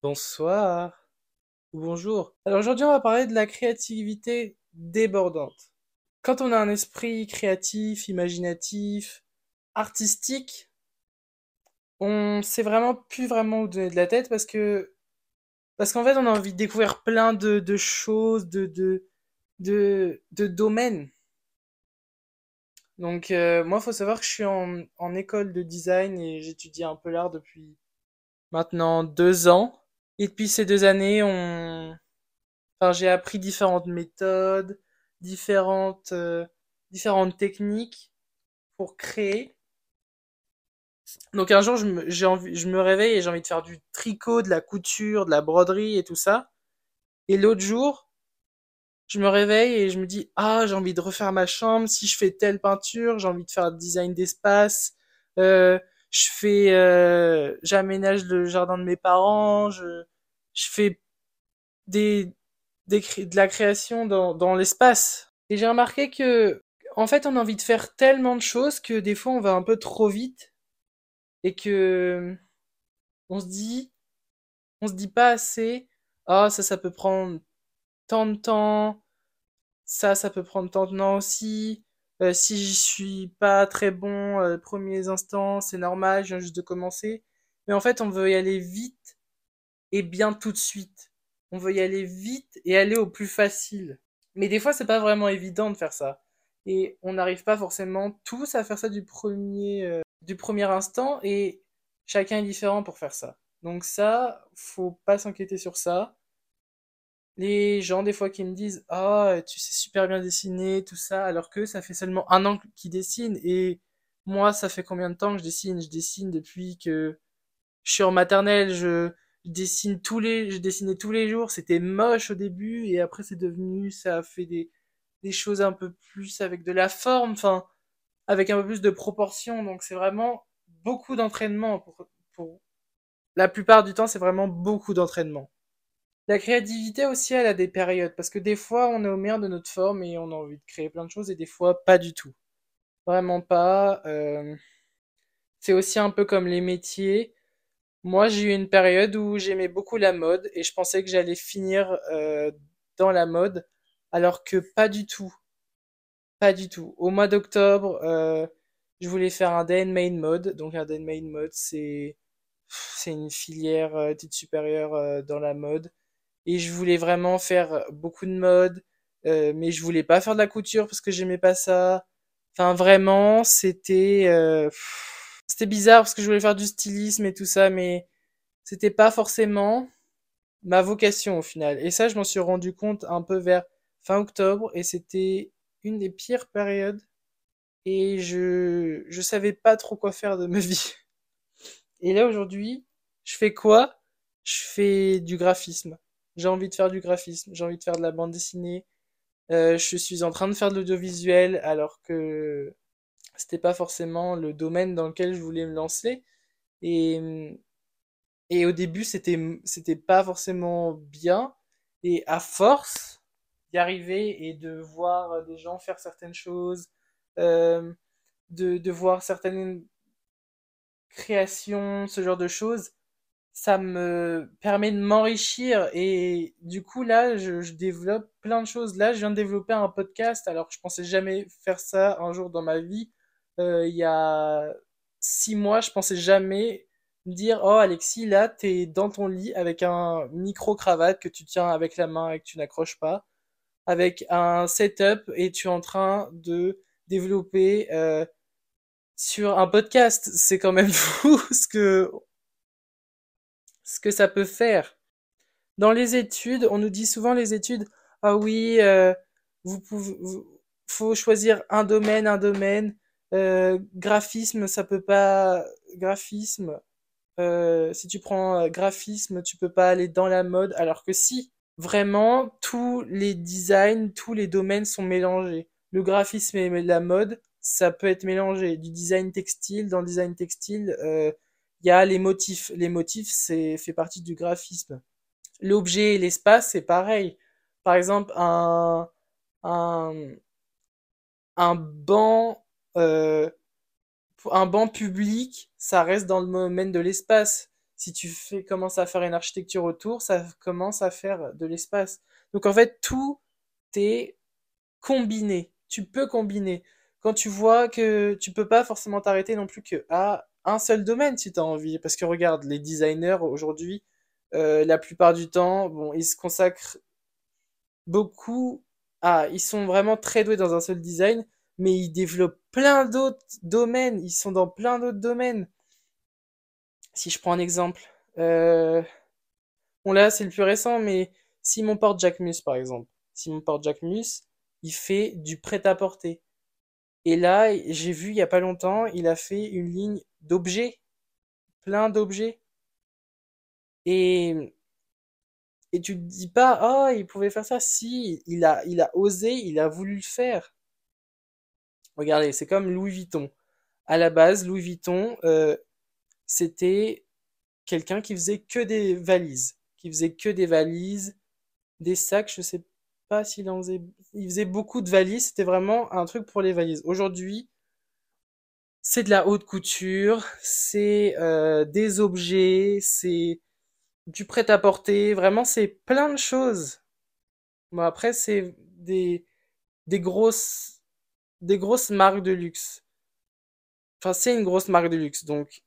Bonsoir ou bonjour. Alors aujourd'hui, on va parler de la créativité débordante. Quand on a un esprit créatif, imaginatif, artistique, on sait vraiment plus vraiment où donner de la tête parce que parce qu'en fait, on a envie de découvrir plein de, choses, de, domaines. Donc euh, moi, faut savoir que je suis en, en école de design et j'étudie un peu l'art depuis maintenant deux ans. Et depuis ces deux années, on... j'ai appris différentes méthodes, différentes, euh, différentes techniques pour créer. Donc un jour, je me, envie, je me réveille et j'ai envie de faire du tricot, de la couture, de la broderie et tout ça. Et l'autre jour, je me réveille et je me dis, ah, j'ai envie de refaire ma chambre. Si je fais telle peinture, j'ai envie de faire un design d'espace. Euh, je fais, euh, j'aménage le jardin de mes parents. Je, je fais des, des de la création dans, dans l'espace. Et j'ai remarqué que, en fait, on a envie de faire tellement de choses que des fois on va un peu trop vite et que on se dit, on se dit pas assez. Ah, ça, ça peut prendre tant de temps. Ça, ça peut prendre tant de temps aussi. Euh, si j'y suis pas très bon euh, premiers instants, c'est normal, je viens juste de commencer. Mais en fait, on veut y aller vite et bien tout de suite. On veut y aller vite et aller au plus facile. Mais des fois, c'est pas vraiment évident de faire ça. Et on n'arrive pas forcément tous à faire ça du premier, euh, du premier instant et chacun est différent pour faire ça. Donc ça, faut pas s'inquiéter sur ça. Les gens, des fois, qui me disent, ah, tu sais super bien dessiner, tout ça, alors que ça fait seulement un an qu'ils dessinent et moi, ça fait combien de temps que je dessine? Je dessine depuis que je suis en maternelle, je, je dessine tous les, je dessinais tous les jours, c'était moche au début et après c'est devenu, ça a fait des, des choses un peu plus avec de la forme, enfin, avec un peu plus de proportion. Donc c'est vraiment beaucoup d'entraînement pour, pour, la plupart du temps, c'est vraiment beaucoup d'entraînement. La créativité aussi, elle a des périodes parce que des fois on est au meilleur de notre forme et on a envie de créer plein de choses et des fois pas du tout. Vraiment pas. Euh... C'est aussi un peu comme les métiers. Moi, j'ai eu une période où j'aimais beaucoup la mode et je pensais que j'allais finir euh, dans la mode, alors que pas du tout. Pas du tout. Au mois d'octobre, euh, je voulais faire un day main mode. Donc un day main mode, c'est c'est une filière euh, dite supérieure euh, dans la mode. Et je voulais vraiment faire beaucoup de mode, euh, mais je voulais pas faire de la couture parce que j'aimais pas ça. Enfin, vraiment, c'était euh, c'était bizarre parce que je voulais faire du stylisme et tout ça, mais c'était pas forcément ma vocation au final. Et ça, je m'en suis rendu compte un peu vers fin octobre et c'était une des pires périodes et je je savais pas trop quoi faire de ma vie. Et là aujourd'hui, je fais quoi? Je fais du graphisme. J'ai envie de faire du graphisme, j'ai envie de faire de la bande dessinée. Euh, je suis en train de faire de l'audiovisuel alors que c'était pas forcément le domaine dans lequel je voulais me lancer. Et, et au début, c'était, c'était pas forcément bien. Et à force d'y arriver et de voir des gens faire certaines choses, euh, de, de voir certaines créations, ce genre de choses, ça me permet de m'enrichir et du coup là je, je développe plein de choses. Là je viens de développer un podcast alors je pensais jamais faire ça un jour dans ma vie. Euh, il y a six mois je pensais jamais me dire oh Alexis là t'es dans ton lit avec un micro cravate que tu tiens avec la main et que tu n'accroches pas, avec un setup et tu es en train de développer euh, sur un podcast. C'est quand même fou ce que ce que ça peut faire. Dans les études, on nous dit souvent les études, ah oui, euh, vous pouvez, faut choisir un domaine, un domaine. Euh, graphisme, ça peut pas. Graphisme, euh, si tu prends euh, graphisme, tu peux pas aller dans la mode, alors que si, vraiment, tous les designs, tous les domaines sont mélangés. Le graphisme et la mode, ça peut être mélangé. Du design textile, dans le design textile, il y a les motifs. Les motifs, c'est fait partie du graphisme. L'objet et l'espace, c'est pareil. Par exemple, un, un, un banc, euh, un banc public, ça reste dans le domaine de l'espace. Si tu fais, commences à faire une architecture autour, ça commence à faire de l'espace. Donc en fait, tout est combiné. Tu peux combiner. Quand tu vois que tu peux pas forcément t'arrêter non plus que à un seul domaine si tu as envie. Parce que regarde, les designers aujourd'hui, euh, la plupart du temps, bon, ils se consacrent beaucoup à. Ils sont vraiment très doués dans un seul design, mais ils développent plein d'autres domaines. Ils sont dans plein d'autres domaines. Si je prends un exemple, euh, bon là c'est le plus récent, mais Simon Porte Jacquemus par exemple. Simon Porte Jacquemus, il fait du prêt-à-porter. Et là, j'ai vu il y a pas longtemps, il a fait une ligne d'objets, plein d'objets. Et et tu te dis pas, oh, il pouvait faire ça. Si, il a, il a osé, il a voulu le faire. Regardez, c'est comme Louis Vuitton. À la base, Louis Vuitton, euh, c'était quelqu'un qui faisait que des valises, qui faisait que des valises, des sacs. Je sais pas s'il en faisait, il faisait beaucoup de valises. C'était vraiment un truc pour les valises. Aujourd'hui, c'est de la haute couture, c'est euh, des objets, c'est du prêt-à-porter. Vraiment, c'est plein de choses. Bon, après, c'est des, des grosses, des grosses marques de luxe. Enfin, c'est une grosse marque de luxe, donc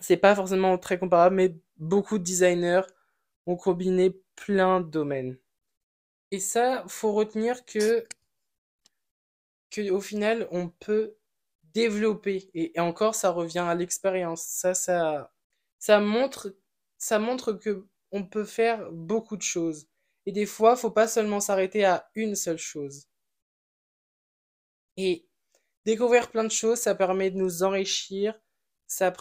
c'est pas forcément très comparable, mais beaucoup de designers ont combiné plein de domaines. Et ça, faut retenir que, que au final, on peut développer. Et, encore, ça revient à l'expérience. Ça, ça, montre ça montre que on peut faire beaucoup de choses. Et des fois, faut pas seulement s'arrêter à une seule chose. Et découvrir plein de choses, ça permet de nous enrichir, ça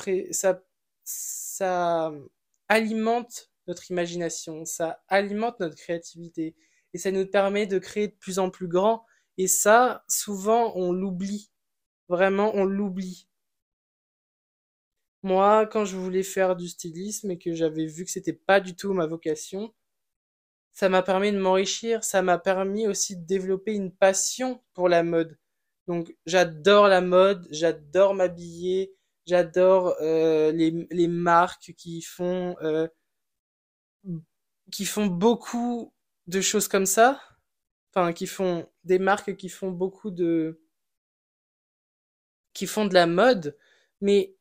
alimente notre imagination, ça alimente notre créativité, et ça nous permet de créer de plus en plus grand. Et ça, souvent, on l'oublie. Vraiment, on l'oublie. Moi, quand je voulais faire du stylisme et que j'avais vu que c'était pas du tout ma vocation, ça m'a permis de m'enrichir, ça m'a permis aussi de développer une passion pour la mode. Donc j'adore la mode, j'adore m'habiller, j'adore euh, les, marques qui font euh, qui font beaucoup de choses comme ça, enfin qui font des marques qui font beaucoup de qui font de la mode, mais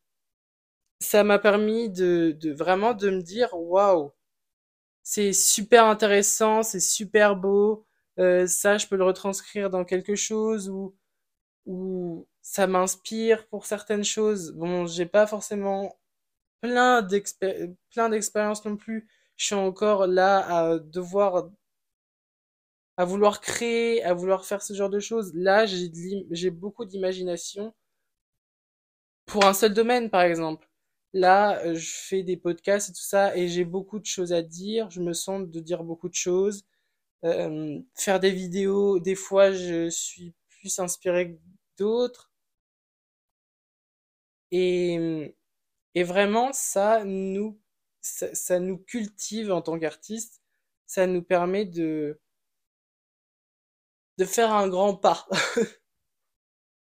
ça m'a permis de, vraiment de me dire waouh, c'est super intéressant, c'est super beau, euh, ça je peux le retranscrire dans quelque chose ou ou ça m'inspire pour certaines choses. Bon, j'ai pas forcément plein d'expériences non plus. Je suis encore là à devoir à vouloir créer, à vouloir faire ce genre de choses. Là, j'ai beaucoup d'imagination pour un seul domaine, par exemple. Là, euh, je fais des podcasts et tout ça, et j'ai beaucoup de choses à dire. Je me sens de dire beaucoup de choses. Euh, faire des vidéos, des fois, je suis plus inspiré que d'autres. Et, et vraiment, ça nous, ça, ça nous cultive en tant qu'artiste. Ça nous permet de, de faire un grand pas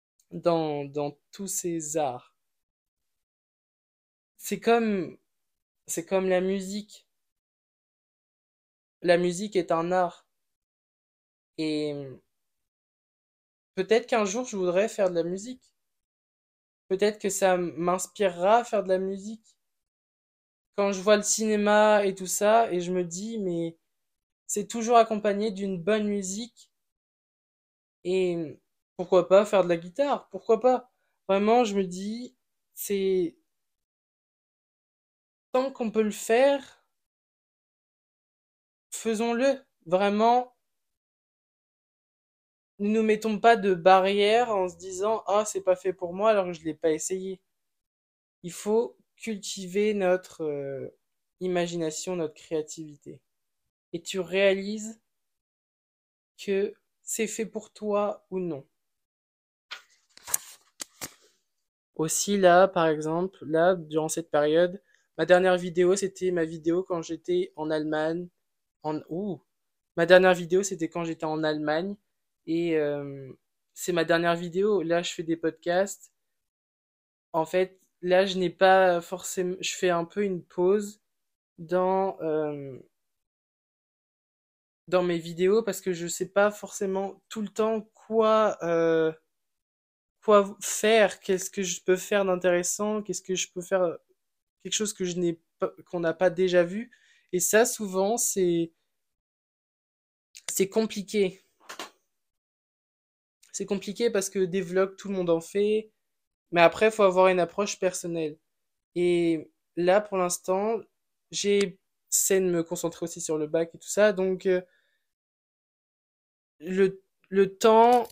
dans, dans tous ces arts c'est comme, c'est comme la musique. La musique est un art. Et peut-être qu'un jour je voudrais faire de la musique. Peut-être que ça m'inspirera à faire de la musique. Quand je vois le cinéma et tout ça, et je me dis, mais c'est toujours accompagné d'une bonne musique. Et pourquoi pas faire de la guitare? Pourquoi pas? Vraiment, je me dis, c'est, tant qu'on peut le faire, faisons-le. Vraiment, ne nous mettons pas de barrière en se disant ah c'est pas fait pour moi alors que je l'ai pas essayé. Il faut cultiver notre euh, imagination, notre créativité. Et tu réalises que c'est fait pour toi ou non. Aussi là, par exemple, là, durant cette période, Ma dernière vidéo, c'était ma vidéo quand j'étais en Allemagne. En... Ouh. Ma dernière vidéo, c'était quand j'étais en Allemagne. Et euh, c'est ma dernière vidéo. Là, je fais des podcasts. En fait, là, je n'ai pas forcément, je fais un peu une pause dans, euh, dans mes vidéos parce que je sais pas forcément tout le temps quoi, euh, quoi faire, qu'est-ce que je peux faire d'intéressant, qu'est-ce que je peux faire, quelque chose que je qu'on n'a pas déjà vu. Et ça, souvent, c'est, c'est compliqué. C'est compliqué parce que des vlogs, tout le monde en fait. Mais après, il faut avoir une approche personnelle. Et là, pour l'instant, j'ai essayé de me concentrer aussi sur le bac et tout ça. Donc, euh, le, le temps,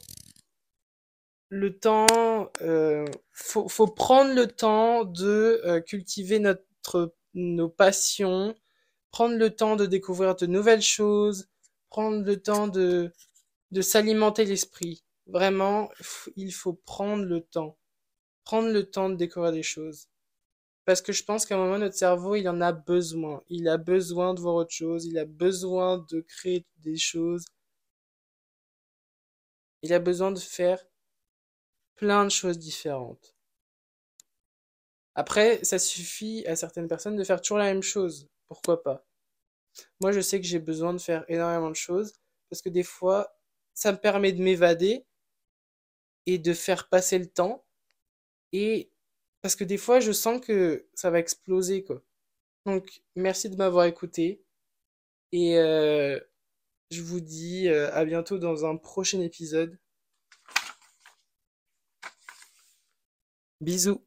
le temps, euh, faut, faut prendre le temps de euh, cultiver notre, nos passions, prendre le temps de découvrir de nouvelles choses, prendre le temps de, de s'alimenter l'esprit. Vraiment, il faut prendre le temps. Prendre le temps de découvrir des choses. Parce que je pense qu'à un moment, notre cerveau, il en a besoin. Il a besoin de voir autre chose. Il a besoin de créer des choses. Il a besoin de faire plein de choses différentes. Après, ça suffit à certaines personnes de faire toujours la même chose. Pourquoi pas? Moi, je sais que j'ai besoin de faire énormément de choses parce que des fois, ça me permet de m'évader et de faire passer le temps. Et parce que des fois, je sens que ça va exploser, quoi. Donc, merci de m'avoir écouté. Et euh, je vous dis euh, à bientôt dans un prochain épisode. Bisous